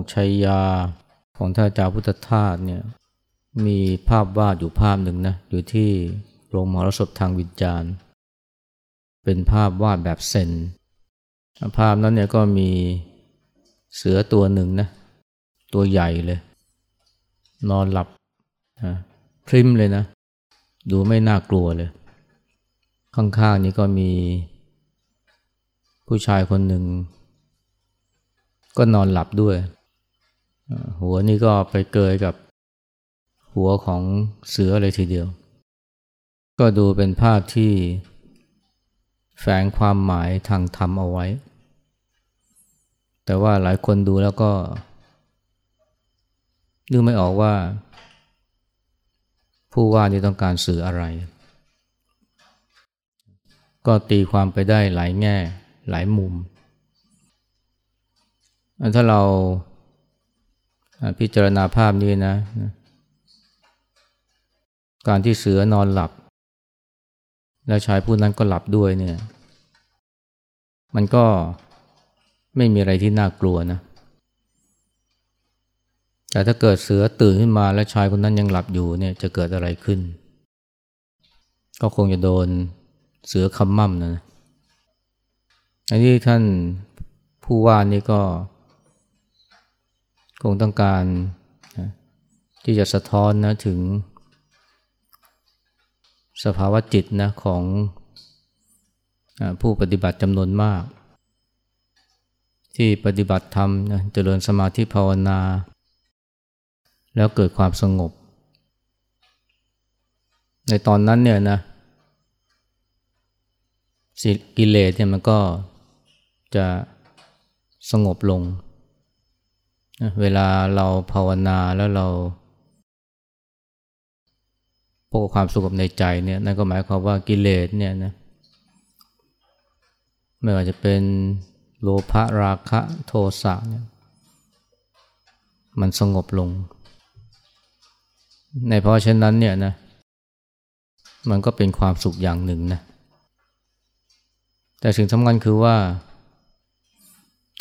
กชัยยาของท่านอาจารย์พุทธทาสเนี่ยมีภาพวาดอยู่ภาพหนึ่งนะอยู่ที่โรงมหรสพทางวิจารณ์ เป็นภาพวาดแบบเซนภาพนั้นเนี่ยก็มีเสือตัวหนึ่งนะตัวใหญ่เลย นอนหลับนะพริมเลยนะ ดูไม่น่ากลัวเลย ข้างๆนี้ก็มี ผู้ชายคนหนึ่ง ก็นอนหลับด้วย หัวนี่ก็ไปเกยกับหัวของเสือเลยทีเดียว ก็ดูเป็นภาพที่แฝงความหมายทางธรรมเอาไว้ แต่ว่าหลายคนดูแล้วก็นึกไม่ออกว่า ผู้ว่านี่ต้องการสื่ออะไร ก็ตีความไปได้หลายแง่หลายมุม ถ้าเรา พิจารณาภาพนี้นะ การที่เสือนอนหลับ แล้วชายผู้นั้นก็หลับด้วยเนี่ย มันก็ไม่มีอะไรที่น่ากลัวนะ แต่ถ้าเกิดเสือตื่นขึ้นมาแล้วชายคนนั้นยังหลับอยู่เนี่ยจะเกิดอะไรขึ้น ก็คงจะโดนเสือคำมั่มนะอันนี้ท่านผู้ว่านี่ก็ คงต้องการที่จะสะท้อนนะถึง สภาวะจิตนะของผู้ปฏิบัติจำนวนมาก ที่ปฏิบัติธรรมนะเจริญสมาธิภาวนา แล้วเกิดความสงบ ในตอนนั้นเนี่ยนะสิกิเลสเนี่ยมันก็จะสงบลง เวลาเราภาวนาแล้วเราพบความสุขในใจเนี่ยนั่นก็หมายความว่ากิเลสเนี่ยนะไม่ว่าจะเป็นโลภะราคะโทสะเนี่ยมันสงบลง ในเพราะฉะนั้นเนี่ยนะมันก็เป็นความสุขอย่างหนึ่งนะแต่สิ่งสำคัญคือว่า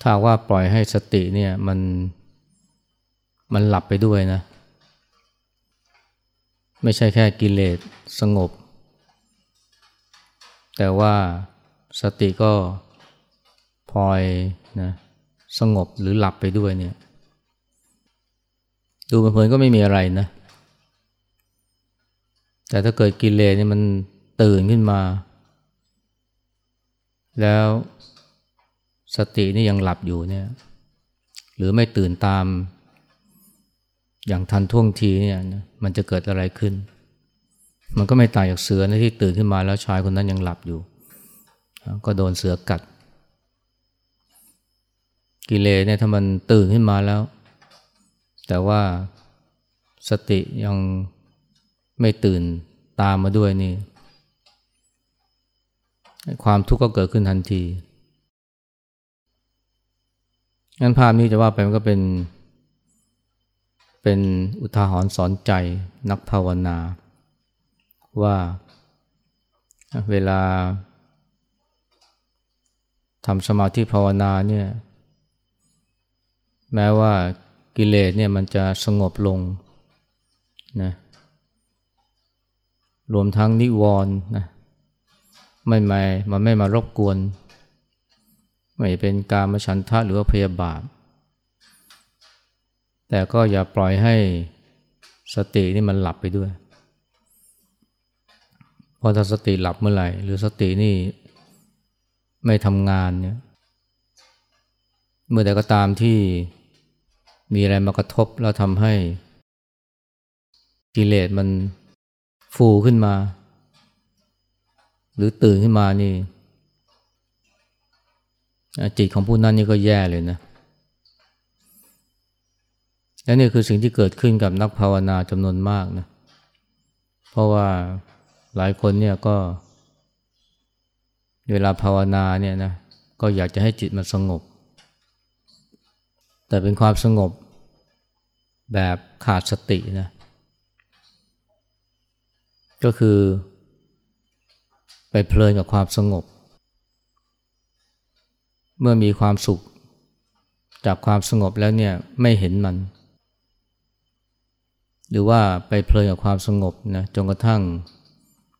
ถ้าว่าปล่อยให้สติเนี่ยมัน มันหลับไปด้วยนะ ไม่ใช่แค่กิเลสสงบ แต่ว่าสติก็พลอยนะสงบหรือหลับไปด้วยเนี่ย ดูเพลินๆก็ไม่มีอะไรนะ แต่ถ้าเกิดกิเลสเนี่ยมันตื่นขึ้นมา แล้วสตินี่ยังหลับอยู่เนี่ย หรือไม่ตื่นตาม อย่างทันท่วงทีเนี่ยมันจะเกิดอะไรขึ้น มันก็ไม่ต่างจากเสือนะที่ตื่นขึ้นมาแล้วชายคนนั้นยังหลับอยู่ ก็โดนเสือกัด กิเลสเนี่ยถ้ามันตื่นขึ้นมาแล้ว แต่ว่าสติยังไม่ตื่นตามมาด้วยนี่ ความทุกข์ก็เกิดขึ้นทันทีงั้นภาพนี้จะว่าไปมันก็เป็น เป็นอุทาหรณ์สอนใจนักภาวนา ว่าเวลาทำสมาธิภาวนาเนี่ยแม้ว่ากิเลสเนี่ยมันจะสงบลงนะรวมทั้งนิวรณ์นะไม่ไม่มันไม่มารบกวน ไม่เป็นการมฉันทะหรือว่าพยาบาท แต่ก็อย่าปล่อยให้สตินี่มันหลับไปด้วยพอถ้าสติหลับเมื่อไหร่ หรือสตินี่ไม่ทำงานเนี่ยเมื่อใดก็ตามที่มีอะไรมากระทบแล้วทำให้กิเลสมันฟูขึ้นมา หรือตื่นขึ้นมานี่จิตของผู้นั้นนี่ก็แย่เลยนะ และนี่คือสิ่งที่เกิดขึ้นกับนักภาวนาจำนวนมากนะเพราะว่าหลายคนเนี่ยก็ เวลาภาวนาเนี่ยนะก็อยากจะให้จิตมันสงบ แต่เป็นความสงบแบบขาดสตินะก็คือ ไปเพลินกับความสงบ เมื่อมีความสุข จากความสงบแล้วเนี่ยไม่เห็นมัน หรือว่าไปเพลินกับความสงบนะจนกระทั่ง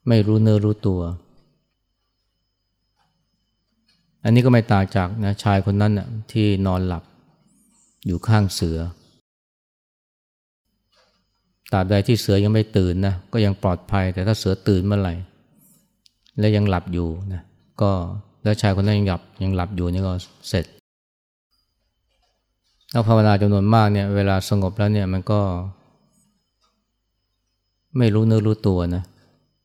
ไม่รู้เนื้อรู้ตัว อันนี้ก็ไม่ต่างจากนะชายคนนั้นนะที่นอนหลับอยู่ข้างเสือตราบใดที่เสือยังไม่ตื่นนะก็ยังปลอดภัย แต่ถ้าเสือตื่นเมื่อไหร่ และยังหลับอยู่นะก็แล้วชายคนนั้นยังหลับยังหลับอยู่นี่ก็เสร็จนักภาวนาจำนวนมากเนี่ยเวลาสงบแล้วเนี่ยมันก็ ไม่รู้เนื้อรู้ตัวนะ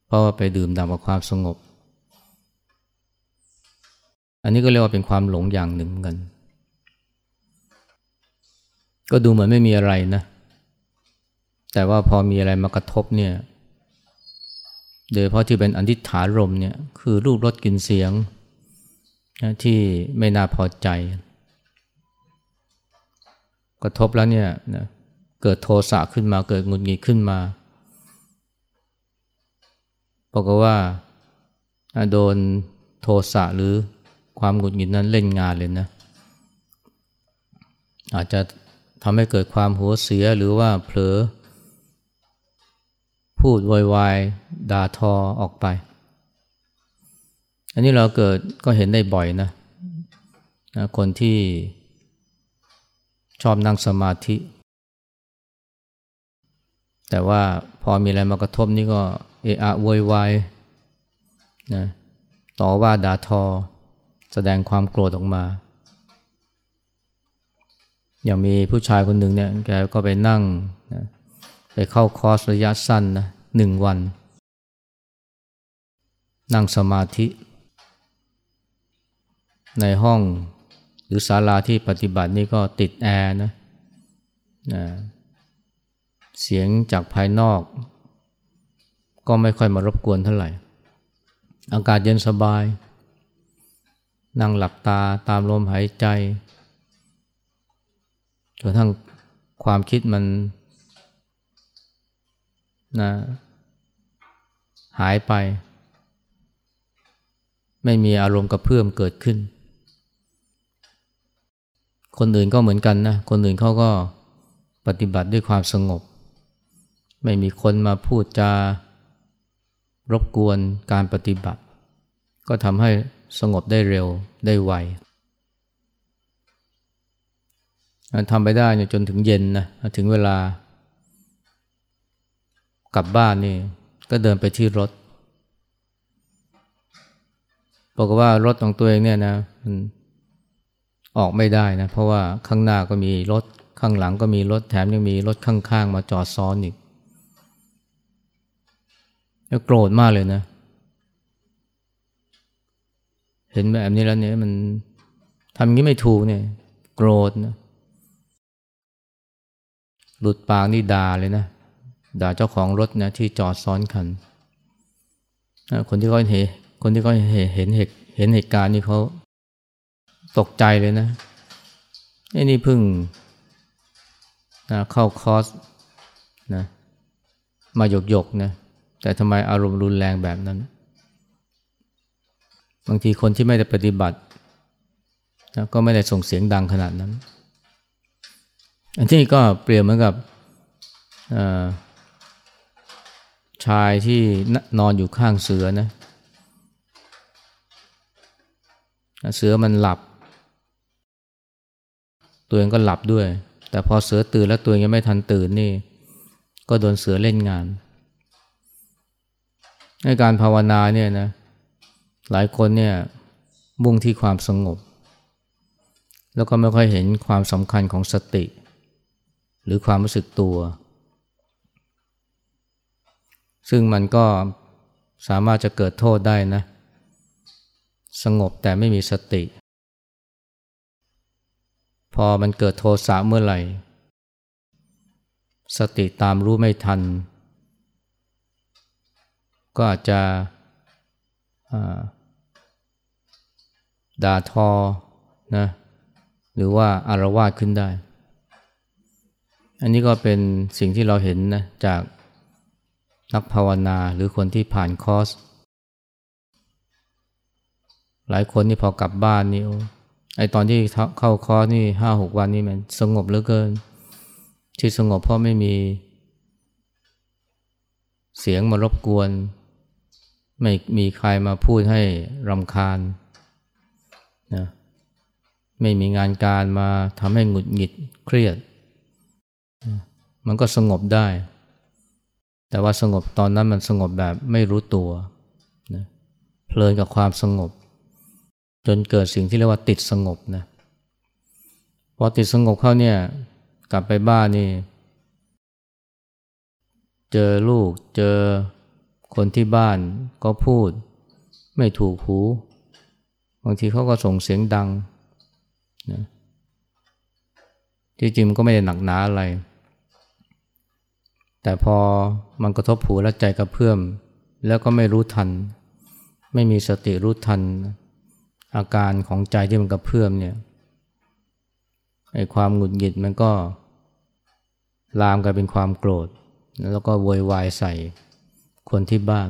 เพราะว่าไปดื่มด่ำกับความสงบ อันนี้ก็เรียกว่าเป็นความหลงอย่างหนึ่งกัน ก็ดูเหมือนไม่มีอะไรนะ แต่ว่าพอมีอะไรมากระทบเนี่ย โดยเพราะที่เป็นอันทิฐารมเนี่ย คือรูปรสกลิ่นเสียงนะที่ไม่น่าพอใจ กระทบแล้วเนี่ยนะเกิดโทสะขึ้นมาเกิดงุนงิดขึ้นมา บอกว่าโดนโทสะหรือความหงุดหงิดนั้นเล่นงานเลยนะ อาจจะทำให้เกิดความหัวเสียหรือว่าเผลอ พูดวอยวายด่าทอออกไป อันนี้เราเกิดก็เห็นได้บ่อยนะนะคนที่ชอบนั่งสมาธิ แต่ว่าพอมีอะไรมากระทบนี่ก็ เอะอะโวยวายนะต่อว่าด่าทอ แสดงความโกรธออกมา อย่างมีผู้ชายคนหนึ่งเนี่ยแกก็ไปนั่งนะไปเข้าคอร์สระยะสั้นนะหนึ่งวัน นั่งสมาธิ ในห้องหรือศาลาที่ปฏิบัตินี่ก็ติดแอร์นะนะเสียงจากภายนอก ก็ไม่ค่อยมารบกวนเท่าไหร่ อากาศเย็นสบาย นั่งหลับตาตามลมหายใจจนทั้งความคิดมันนะหายไป ไม่มีอารมณ์กระเพื่อมเกิดขึ้น คนอื่นก็เหมือนกันนะ คนอื่นเขาก็ปฏิบัติด้วยความสงบ ไม่มีคนมาพูดจา รบกวนการปฏิบัติ ก็ทำให้สงบได้เร็วได้ไวทำไปได้จนถึงเย็นนะถึงเวลากลับบ้านนี่ก็เดินไปที่รถบอกว่ารถของตัวเองเนี่ยนะมันออกไม่ได้นะ เพราะว่าข้างหน้าก็มีรถข้างหลังก็มีรถแถมยังมีรถข้างๆ มาจอดซ้อนอีก แล้วโกรธมากเลยนะ เห็นแบบนี้แล้วเนี่ยมันทำางี้ไม่ถูกเนี่ย โกรธนะ หลุดปากนี่ด่าเลยนะ ด่าเจ้าของรถนะที่จอดซ้อนคัน คนที่เขาเห็นคนที่เขาเห็นเห็นเหตุเห็นเหตุการณ์นี่เขาตกใจเลยนะไอ้นี่พึ่งนะเข้าคอร์สนะมาหยกหยกนะ แต่ทำไมอารมณ์รุนแรงแบบนั้น บางทีคนที่ไม่ได้ปฏิบัตินะก็ไม่ได้ส่งเสียงดังขนาดนั้น อันที่ก็เปรียบเหมือนกับชายที่นอนอยู่ข้างเสือนะเสือมันหลับ ตัวเองก็หลับด้วย แต่พอเสือตื่นแล้วตัวเองยังไม่ทันตื่นนี่ ก็โดนเสือเล่นงาน ในการภาวนาเนี่ยนะหลายคนเนี่ยมุ่งที่ความสงบ แล้วก็ไม่ค่อยเห็นความสำคัญของสติ หรือความรู้สึกตัว ซึ่งมันก็สามารถจะเกิดโทษได้นะ สงบแต่ไม่มีสติ พอมันเกิดโทสะเมื่อไหร่ สติตามรู้ไม่ทัน ก็อาจจะด่าทอนะหรือว่าอารวาสขึ้นได้ อันนี้ก็เป็นสิ่งที่เราเห็นนะจากนักภาวนาหรือคนที่ผ่านคอร์สหลายคนนี่พอกลับบ้านนี่ไอตอนที่เข้าคอร์สนี่ห้าหกวันนี่มันสงบเหลือเกิน ที่สงบเพราะไม่มีเสียงมารบกวน ไม่มีใครมาพูดให้รำคาญนะไม่มีงานการมาทำให้หงุดหงิดเครียด มันก็สงบได้ แต่ว่าสงบตอนนั้นมันสงบแบบไม่รู้ตัวนะเพลินกับความสงบ จนเกิดสิ่งที่เรียกว่าติดสงบนะพอติดสงบเข้าเนี่ยกลับไปบ้านนี่ เจอลูกเจอ คนที่บ้านก็พูด ไม่ถูกหู บางทีเขาก็ส่งเสียงดังนะที่จริงมันก็ไม่ได้หนักหนาอะไร แต่พอมันกระทบหูและใจกระเพื่อม แล้วก็ไม่รู้ทัน ไม่มีสติรู้ทัน อาการของใจที่มันกระเพื่อมเนี่ยไอ้ความหงุดหงิดมันก็ลามกลายเป็นความโกรธ แล้วก็โวยวายใส่ คนที่บ้าน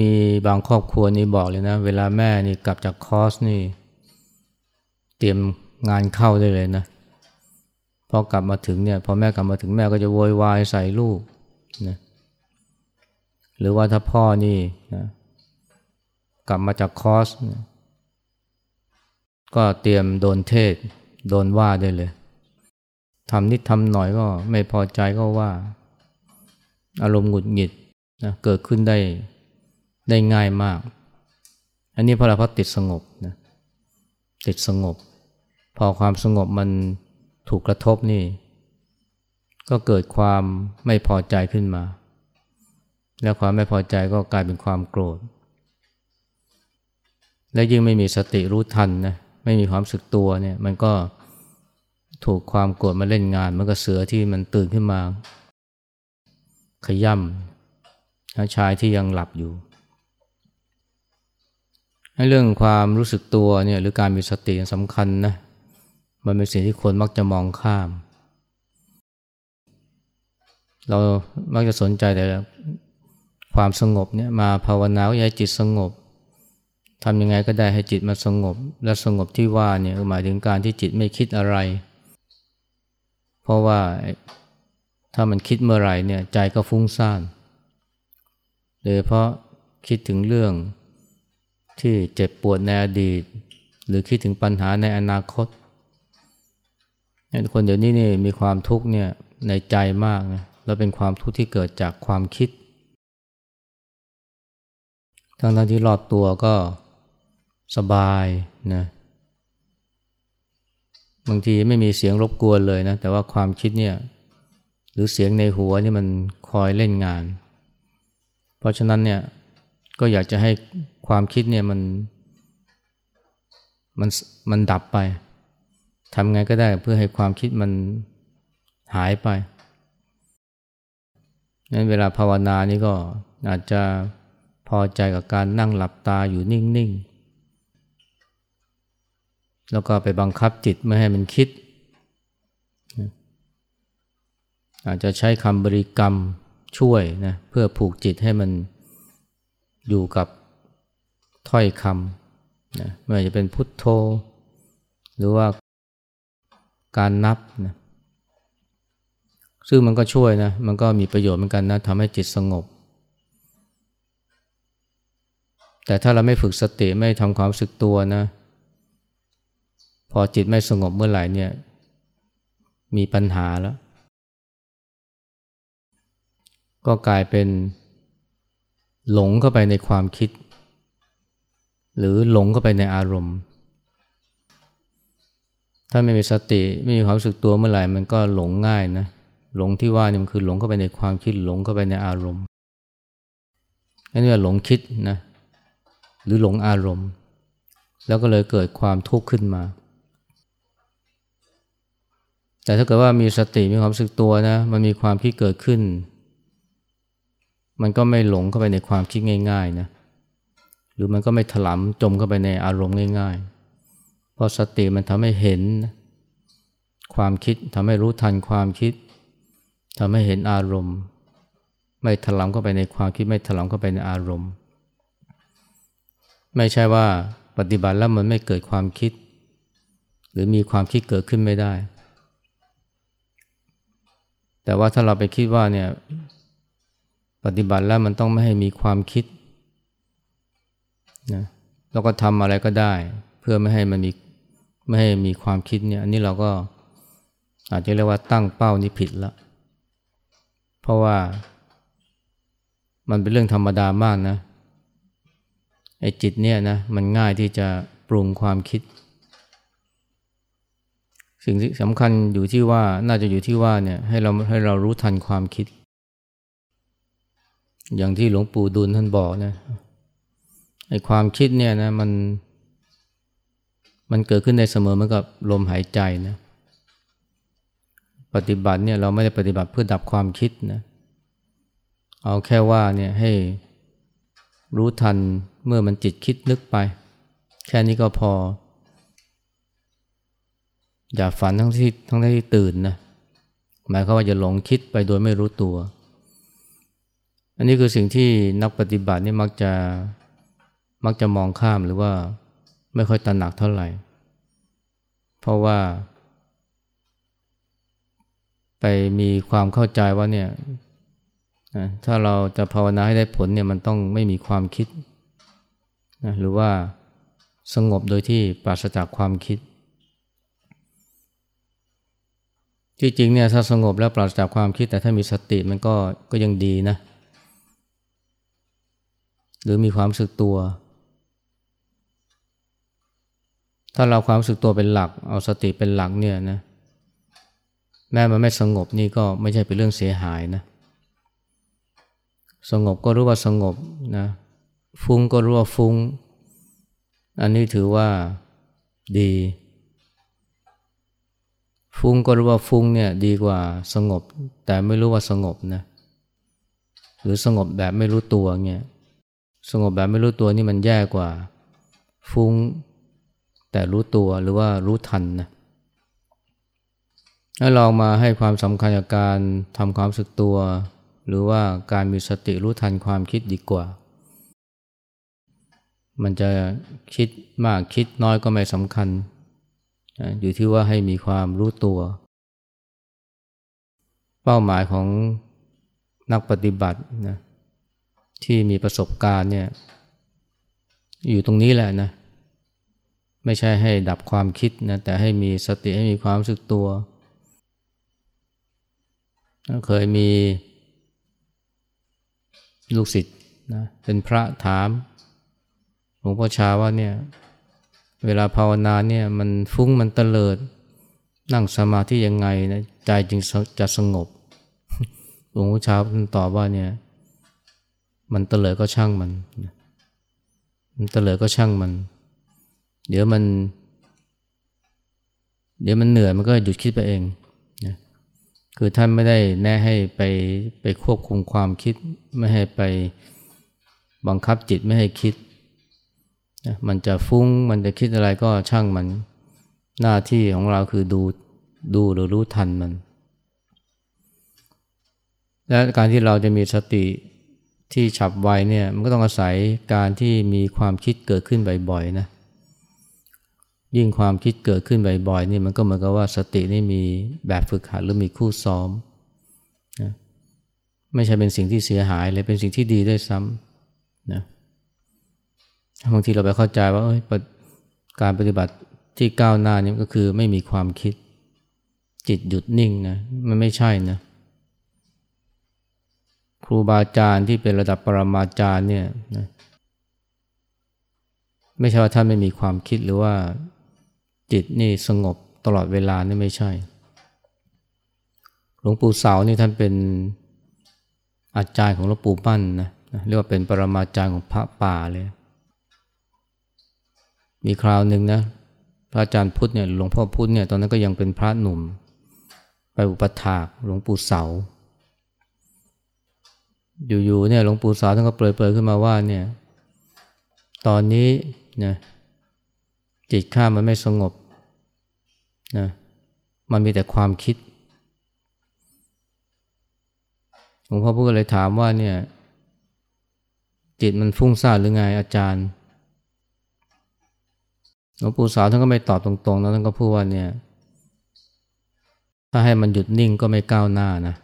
มีบางครอบครัวนี่บอกเลยนะ เวลาแม่นี่กลับจากคอร์สนี่ เตรียมงานเข้าได้เลยนะพอกลับมาถึงเนี่ยพอแม่กลับมาถึงแม่ก็จะโวยวายใส่ลูกนะหรือว่าถ้าพ่อนี่นะกลับมาจากคอร์สนะก็เตรียมโดนเทศ โดนว่าได้เลยทำนิดทำหน่อยก็ไม่พอใจก็ว่า อารมณ์หงุดหงิดนะเกิดขึ้นได้ได้ง่ายมาก อันนี้พระอะไรเพราะติดสงบนะติดสงบ พอความสงบมันถูกกระทบนี่ ก็เกิดความไม่พอใจขึ้นมา แล้วความไม่พอใจก็กลายเป็นความโกรธ และยิ่งไม่มีสติรู้ทันนะไม่มีความสึกตัวเนี่ย มันก็ถูกความโกรธมาเล่นงาน มันก็เสือที่มันตื่นขึ้นมา ขย่ำชายที่ยังหลับอยู่เรื่องความรู้สึกตัวเนี่ยหรือการมีสติสำคัญนะมันเป็นสิ่งที่คนมักจะมองข้าม เรามักจะสนใจแต่ความสงบเนี่ยมาภาวนาให้จิตสงบทำยังไงก็ได้ให้จิตมาสงบ และสงบที่ว่าเนี่ยหมายถึงการที่จิตไม่คิดอะไร เพราะว่า ถ้ามันคิดเมื่อไหร่เนี่ยใจก็ฟุ้งซ่านโดยเพราะคิดถึงเรื่องที่เจ็บปวดในอดีต หรือคิดถึงปัญหาในอนาคต คนเดี๋ยวนี้นี่มีความทุกข์เนี่ยในใจมากนะแล้วเป็นความทุกข์ที่เกิดจากความคิด ทั้งทั้งที่รอบตัวก็สบายนะบางทีไม่มีเสียงรบกวนเลยนะ แต่ว่าความคิดเนี่ย หรือเสียงในหัวนี่มันคอยเล่นงาน เพราะฉะนั้นเนี่ยก็อยากจะให้ความคิดเนี่ยมันมันมันดับไปทำไงก็ได้เพื่อให้ความคิดมันหายไปนั้นเวลาภาวนานี่ก็อาจจะพอใจกับการนั่งหลับตาอยู่นิ่ง ๆ แล้วก็ไปบังคับจิตไม่ให้มันคิด อาจจะใช้คำบริกรรมช่วยนะเพื่อผูกจิตให้มันอยู่กับถ้อยคำนะไม่ว่าจะเป็นพุทโธ หรือว่าการนับนะซึ่งมันก็ช่วยนะ มันก็มีประโยชน์เหมือนกันนะทำให้จิตสงบ แต่ถ้าเราไม่ฝึกสติไม่ทำความสึกตัวนะ พอจิตไม่สงบเมื่อไหร่เนี่ย มีปัญหาแล้ว ก็กลายเป็นหลงเข้าไปในความคิด หรือหลงเข้าไปในอารมณ์ ถ้าไม่มีสติไม่มีความรู้สึกตัวเมื่อไหร่มันก็หลงง่ายนะหลงที่ว่านี่มันคือหลงเข้าไปในความคิดหลงเข้าไปในอารมณ์นั่นเรียกหลงคิดนะหรือหลงอารมณ์ แล้วก็เลยเกิดความทุกข์ขึ้นมา แต่ถ้าเกิดว่ามีสติมีความรู้สึกตัวนะมันมีความคิดเกิดขึ้น มันก็ไม่หลงเข้าไปในความคิดง่ายๆนะหรือมันก็ไม่ถลำจมเข้าไปในอารมณ์ง่าย ๆ เพราะสติมันทำให้เห็น ความคิดทำให้รู้ทันความคิดทำให้เห็นอารมณ์ ไม่ถลำเข้าไปในความคิดไม่ถลำเข้าไปในอารมณ์ ไม่ใช่ว่าปฏิบัติแล้วมันไม่เกิดความคิด หรือมีความคิดเกิดขึ้นไม่ได้ แต่ว่าถ้าเราไปคิดว่าเนี่ย ปฏิบัติแล้วมันต้องไม่ให้มีความคิดนะแล้วก็ทำอะไรก็ได้ เพื่อไม่ให้มันมีไม่ให้มีความคิดเนี่ยอันนี้เราก็อาจจะเรียกว่าตั้งเป้านี้ผิดละเพราะว่ามันเป็นเรื่องธรรมดามากนะไอ้จิตเนี่ยนะมันง่ายที่จะปรุงความคิด สิ่งที่สำคัญอยู่ที่ว่าน่าจะอยู่ที่ว่าเนี่ยให้เราให้เรารู้ทันความคิด อย่างที่หลวงปู่ดูลท่านบอกนะไอความคิดเนี่ยนะมัน มันเกิดขึ้นในเสมอเหมือนกับลมหายใจนะปฏิบัติเนี่ยเราไม่ได้ปฏิบัติเพื่อดับความคิดนะเอาแค่ว่าเนี่ยให้รู้ทันเมื่อมันจิตคิดนึกไป แค่นี้ก็พอ อย่าฝันทั้งที่ทั้งที่ตื่นนะหมายความว่าจะหลงคิดไปโดยไม่รู้ตัว อันนี้คือสิ่งที่นักปฏิบัตินี่มักจะมักจะมองข้ามหรือว่าไม่ค่อยตระหนักเท่าไหร่ เพราะว่า ไปมีความเข้าใจว่าเนี่ยถ้าเราจะภาวนาให้ได้ผลเนี่ยมันต้องไม่มีความคิดนะหรือว่าสงบโดยที่ปราศจากความคิดที่จริงเนี่ยถ้าสงบแล้วปราศจากความคิดแต่ถ้ามีสติมันก็ก็ยังดีนะ หรือมีความสึกตัว ถ้าเราความสึกตัวเป็นหลัก เอาสติเป็นหลักเนี่ยนะแม้มันไม่สงบนี่ก็ไม่ใช่เป็นเรื่องเสียหายนะสงบก็รู้ว่าสงบนะฟุ้งก็รู้ว่าฟุ้ง อันนี้ถือว่าดี ฟุ้งก็รู้ว่าฟุ้งเนี่ยดีกว่าสงบ แต่ไม่รู้ว่าสงบนะหรือสงบแบบไม่รู้ตัวเนี่ย สงบแบบไม่รู้ตัวนี่มันแย่กว่า ฟุ้งแต่รู้ตัวหรือว่ารู้ทันนะให้ลองมาให้ความสำคัญกับการทำความสึกตัว หรือว่าการมีสติรู้ทันความคิดดีกว่า มันจะคิดมากคิดน้อยก็ไม่สำคัญ อยู่ที่ว่าให้มีความรู้ตัว เป้าหมายของนักปฏิบัตินะ ที่มีประสบการณ์เนี่ยอยู่ตรงนี้แหละนะ ไม่ใช่ให้ดับความคิดนะแต่ให้มีสติให้มีความรู้สึกตัว เคยมีลูกศิษย์นะเป็นพระถามหลวงพ่อชาว่าเนี่ยเวลาภาวนาเนี่ยมันฟุ้งมันเตลิด นั่งสมาธิยังไงนะใจจึงจะสงบหลวงพ่อชาตอบว่าเนี่ย มันเตลิดก็ช่างมัน มันเตลิดก็ช่างมัน เดี๋ยวมัน เดี๋ยวมันเหนื่อยมันก็หยุดคิดไปเองคือท่านไม่ได้แน่ให้ไปไปควบคุมความคิด ไม่ให้ไปบังคับจิตไม่ให้คิดมันจะฟุ้งมันจะคิดอะไรก็ช่างมัน หน้าที่ของเราคือดูดูหรือรู้ทันมัน และการที่เราจะมีสติ ที่ฉับไวเนี่ยมันก็ต้องอาศัยการที่มีความคิดเกิดขึ้นบ่อยๆนะยิ่งความคิดเกิดขึ้นบ่อยๆนี่มันก็เหมือนกับว่าสตินี่มีแบบฝึกหัดหรือมีคู่ซ้อมนะไม่ใช่เป็นสิ่งที่เสียหายเลยเป็นสิ่งที่ดีด้วยซ้ำนะบางทีเราไปเข้าใจว่าการปฏิบัติที่ก้าวหน้านี่ก็คือไม่มีความคิดจิตหยุดนิ่งนะมันไม่ใช่นะ ครูบาอาจารย์ที่เป็นระดับปรมาจารย์เนี่ยนะไม่ใช่ว่าท่านไม่มีความคิดหรือว่าจิตนี่สงบตลอดเวลานี่ไม่ใช่ หลวงปู่เสานี่ท่านเป็นอาจารย์ของหลวงปู่ปั้นนะเรียกว่าเป็นปรมาจารย์ของพระป่าเลย มีคราวหนึ่งนะพระอาจารย์พุทธเนี่ยหลวงพ่อพุทธเนี่ยตอนนั้นก็ยังเป็นพระหนุ่ม ไปอุปถากหลวงปู่เสา อยู่ๆเนี่ยหลวงปู่สาท่านก็เปิดๆขึ้นมาว่าเนี่ยตอนนี้เนี่ยจิตข้ามันไม่สงบนะมันมีแต่ความคิดหลวงพ่อพูดเลยถามว่าเนี่ยจิตมันฟุ้งซ่านหรือไงอาจารย์หลวงปู่สาวท่านก็ไม่ตอบตรงๆนะท่านก็พูดว่าเนี่ย ถ้าให้มันหยุดนิ่งก็ไม่ก้าวหน้านะ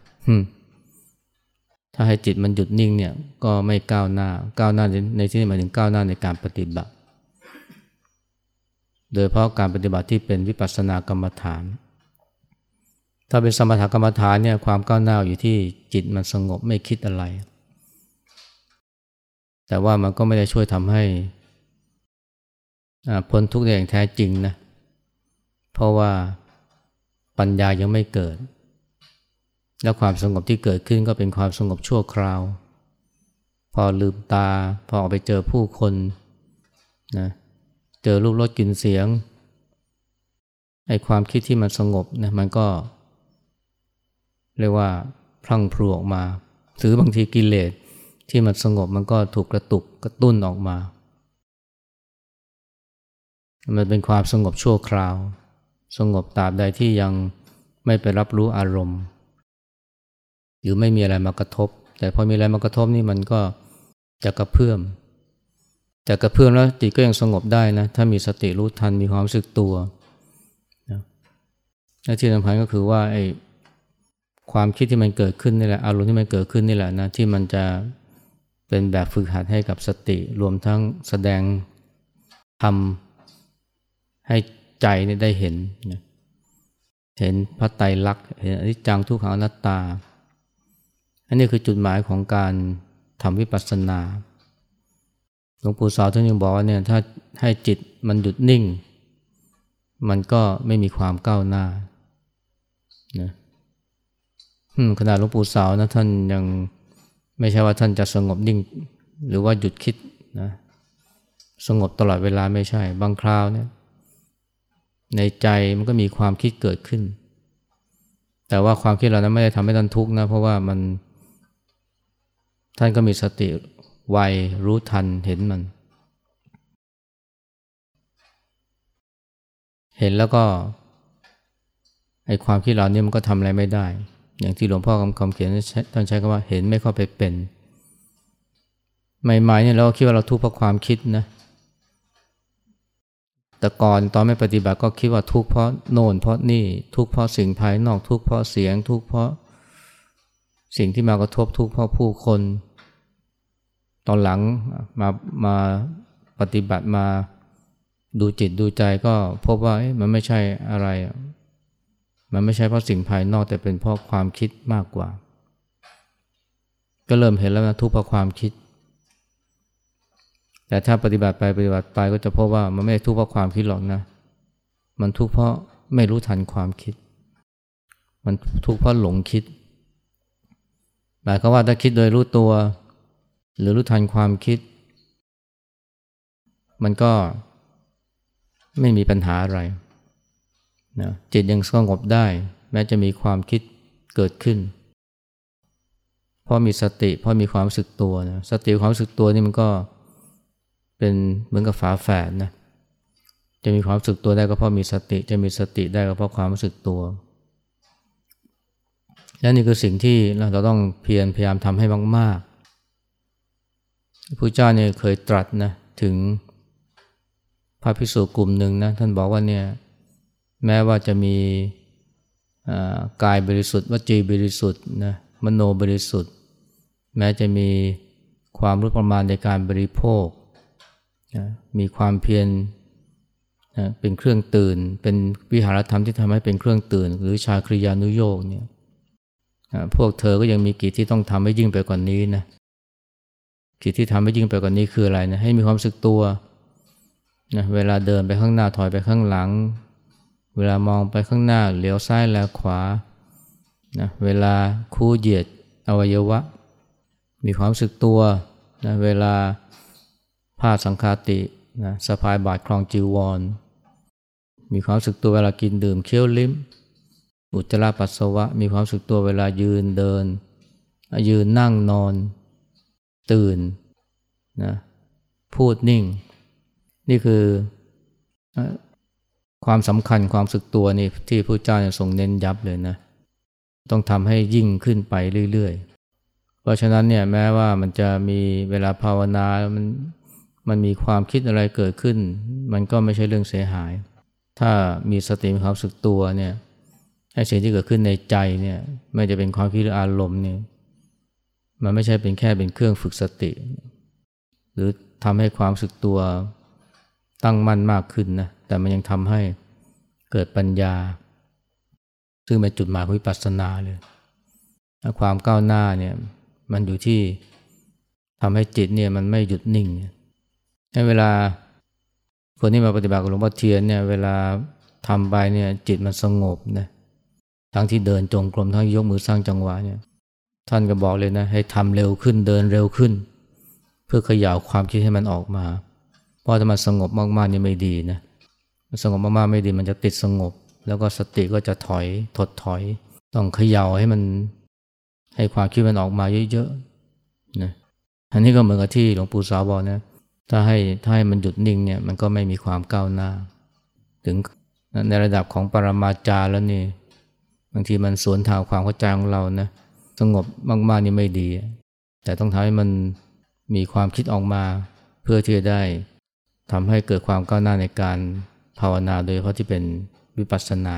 ถ้าให้จิตมันหยุดนิ่งเนี่ยก็ไม่ก้าวหน้าก้าวหน้าในที่นี้หมายถึงก้าวหน้าในการปฏิบัติ โดยเพราะการปฏิบัติที่เป็นวิปัสสนากรรมฐาน ถ้าเป็นสมถกรรมฐานเนี่ยความก้าวหน้าอยู่ที่จิตมันสงบไม่คิดอะไร แต่ว่ามันก็ไม่ได้ช่วยทำให้พ้นทุกข์ได้อย่างแท้จริงนะเพราะว่าปัญญายังไม่เกิด และความสงบที่เกิดขึ้นก็เป็นความสงบชั่วคราว พอลืมตา พอออกไปเจอผู้คนนะเจอรูปรสกลิ่นเสียงไอ้ความคิดที่มันสงบนะมันก็ เรียกว่าพลังพลูออกมาหรือบางทีกิเลสที่มันสงบมันก็ถูกกระตุกกระตุ้นออกมา มันเป็นความสงบชั่วคราว สงบตราบใดที่ยังไม่ไปรับรู้อารมณ์ หรือไม่มีอะไรมากระทบ แต่พอมีอะไรมากระทบนี่มันก็จะกระเพื่อมแต่กระเพื่อมแล้วจิตก็ยังสงบได้นะถ้ามีสติรู้ทันมีความรู้สึกตัวนะและที่สำคัญก็คือว่าไอ้ความคิดที่มันเกิดขึ้นนี่แหละอารมณ์ที่มันเกิดขึ้นนี่แหละนะที่มันจะเป็นแบบฝึกหัดให้กับสติรวมทั้งแสดงทำให้ใจนี่ได้เห็นเห็นพระไตรลักษณ์เห็นอนิจจังทุกขังอนัตตา อันนี้คือจุดหมายของการทำวิปัสสนา หลวงปู่สาวท่านยังบอกว่าเนี่ยถ้าให้จิตมันหยุดนิ่ง มันก็ไม่มีความก้าวหน้านะขนาดหลวงปู่สาวนะท่านยังไม่ใช่ว่าท่านจะสงบนิ่ง หรือว่าหยุดคิดนะสงบตลอดเวลาไม่ใช่ บางคราวเนี่ยในใจมันก็มีความคิดเกิดขึ้น แต่ว่าความคิดเหล่านั้นไม่ได้ทำให้ท่านทุกข์นะเพราะว่ามัน ท่านก็มีสติไวรู้ทันเห็นมัน เห็นแล้วก็ไอความคิดเหล่านี้มันก็ทำอะไรไม่ได้ อย่างที่หลวงพ่อคำคำเขียนท่านใช้คำว่าเห็นไม่เข้าไปเป็น ใหม่ๆเนี่ยเราคิดว่าเราทุกข์เพราะความคิดนะแต่ก่อนตอนไม่ปฏิบัติก็คิดว่าทุกข์เพราะโน่นเพราะนี่ทุกข์เพราะสิ่งภายนอกทุกข์เพราะเสียงทุกข์เพราะสิ่งที่มากระทบทุกข์เพราะผู้คน ตอนหลังมามาปฏิบัติมาดูจิตดูใจก็พบว่ามันไม่ใช่อะไร มันไม่ใช่เพราะสิ่งภายนอกแต่เป็นเพราะความคิดมากกว่า ก็เริ่มเห็นแล้วนะทุกข์เพราะความคิด แต่ถ้าปฏิบัติไปปฏิบัติไปก็จะพบว่ามันไม่ทุกข์เพราะความคิดหรอกนะ มันทุกข์เพราะไม่รู้ทันความคิด มันทุกข์เพราะหลงคิดหมายความว่าถ้าคิดโดยรู้ตัว หรือรู้ทันความคิด มันก็ไม่มีปัญหาอะไรนะจิตยังสงบได้ แม้จะมีความคิดเกิดขึ้น เพราะมีสติเพราะมีความสึกตัวนะสติความสึกตัวนี่มันก็เป็นเหมือนกับฝาแฝดนะจะมีความรู้สึกตัวได้ก็เพราะมีสติ จะมีสติได้ก็เพราะความรู้สึกตัว และนี่คือสิ่งที่เราต้องเพียรพยายามทำให้มากๆ พระเจ้าเนี่ยเคยตรัสนะถึงพระภิกษุกลุ่มหนึ่งนะท่านบอกว่าเนี่ยแม้ว่าจะมีกายบริสุทธิ์วจีบริสุทธิ์นะมโนบริสุทธิ์ แม้จะมีความรู้ประมาณในการบริโภคนะมีความเพียรนะเป็นเครื่องตื่น เป็นวิหารธรรมที่ทำให้เป็นเครื่องตื่น หรือชาคริยานุโยกเนี่ยนะพวกเธอก็ยังมีกิจที่ต้องทำให้ยิ่งไปกว่านนี้นะ กิจที่ทำให้ยิ่งไปกว่านนี้คืออะไรนะให้มีความสึกตัวนะเวลาเดินไปข้างหน้าถอยไปข้างหลัง เวลามองไปข้างหน้าเหลียวซ้ายแลขวานะเวลาคู่เหยียดอวัยวะ มีความสึกตัวนะเวลาผ้าสังคาตินะสะพายบาทคลองจีวร มีความสึกตัวเวลากินดื่มเคี้ยวลิ้ม อุจจาระปัสสาวะ มีความสึกตัวเวลายืนเดิน ยืนนั่งนอน ตื่นนะพูดนิ่ง นี่คือความสำคัญความสึกตัวนี่ที่พระเจ้าทรงเน้นยับเลยนะ ต้องทำให้ยิ่งขึ้นไปเรื่อยๆ เพราะฉะนั้นเนี่ยแม้ว่ามันจะมีเวลาภาวนามันมันมีความคิดอะไรเกิดขึ้น มันก็ไม่ใช่เรื่องเสียหาย ถ้ามีสติมีความสึกตัวเนี่ยไอ้สิ่งที่เกิดขึ้นในใจเนี่ยไม่จะเป็นความคิดหรืออารมณ์เนี่ย มันไม่ใช่เป็นแค่เป็นเครื่องฝึกสติ หรือทำให้ความสึกตัวตั้งมั่นมากขึ้นนะแต่มันยังทำให้เกิดปัญญา ซึ่งเป็นจุดหมายของวิปัสสนาเลยความก้าวหน้าเนี่ยมันอยู่ที่ทำให้จิตเนี่ยมันไม่หยุดนิ่งให้เวลาคนที่มาปฏิบัติกับหลวงพ่อเทียนเนี่ยเวลาทำไปเนี่ยจิตมันสงบนะทั้งที่เดินจงกรมทั้งยกมือสร้างจังหวะเนี่ย ท่านก็บอกเลยนะ ให้ทำเร็วขึ้นเดินเร็วขึ้น เพื่อขย่าวความคิดให้มันออกมา เพราะถ้ามันสงบมากๆนี่ไม่ดีนะสงบมากๆไม่ดีมันจะติดสงบ แล้วก็สติก็จะถอยถดถอย ต้องเขย่าให้มัน ให้ความคิดมันออกมาเยอะๆนะอันนี้ก็เหมือนกับที่หลวงปู่สาวบอกนะ ถ้าให้ถ้าให้มันหยุดนิ่งเนี่ยมันก็ไม่มีความก้าวหน้า ถึงในระดับของปรมาจารย์แล้วนี่บางทีมันสวนทางความเข้าใจของเรานะ สงบมากๆนี่ไม่ดี แต่ต้องทำให้มันมีความคิดออกมา เพื่อที่จะได้ทำให้เกิดความก้าวหน้าในการภาวนาโดยเพราะที่เป็นวิปัสสนา